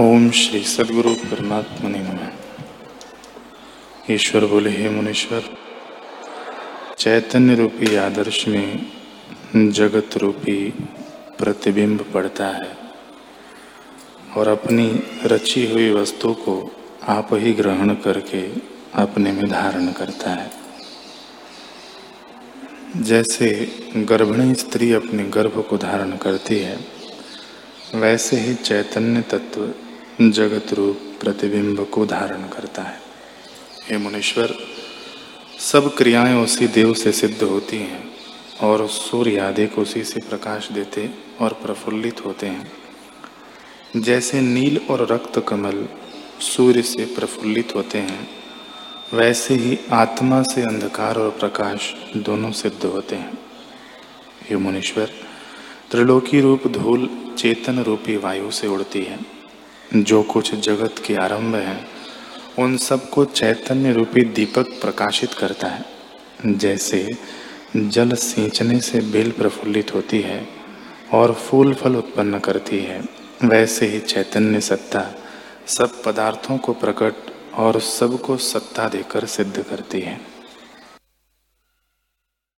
ओम श्री सदगुरु परमात्मा ने नमः। ईश्वर बोले, हे मुनीश्वर, चैतन्य रूपी आदर्श में जगत रूपी प्रतिबिंब पड़ता है और अपनी रची हुई वस्तु को आप ही ग्रहण करके अपने में धारण करता है। जैसे गर्भिणी स्त्री अपने गर्भ को धारण करती है, वैसे ही चैतन्य तत्व जगत रूप प्रतिबिंब को धारण करता है। हे मुनीश्वर, सब क्रियाएँ उसी देव से सिद्ध होती हैं और सूर्य आदि को उसी से प्रकाश देते और प्रफुल्लित होते हैं। जैसे नील और रक्त कमल सूर्य से प्रफुल्लित होते हैं, वैसे ही आत्मा से अंधकार और प्रकाश दोनों सिद्ध होते हैं। हे मुनीश्वर, त्रिलोकी रूप धूल चेतन रूपी वायु से उड़ती है। जो कुछ जगत के आरंभ है, उन सबको चैतन्य रूपी दीपक प्रकाशित करता है। जैसे जल सींचने से बेल प्रफुल्लित होती है और फूल फल उत्पन्न करती है, वैसे ही चैतन्य सत्ता सब पदार्थों को प्रकट और सबको सत्ता देकर सिद्ध करती है।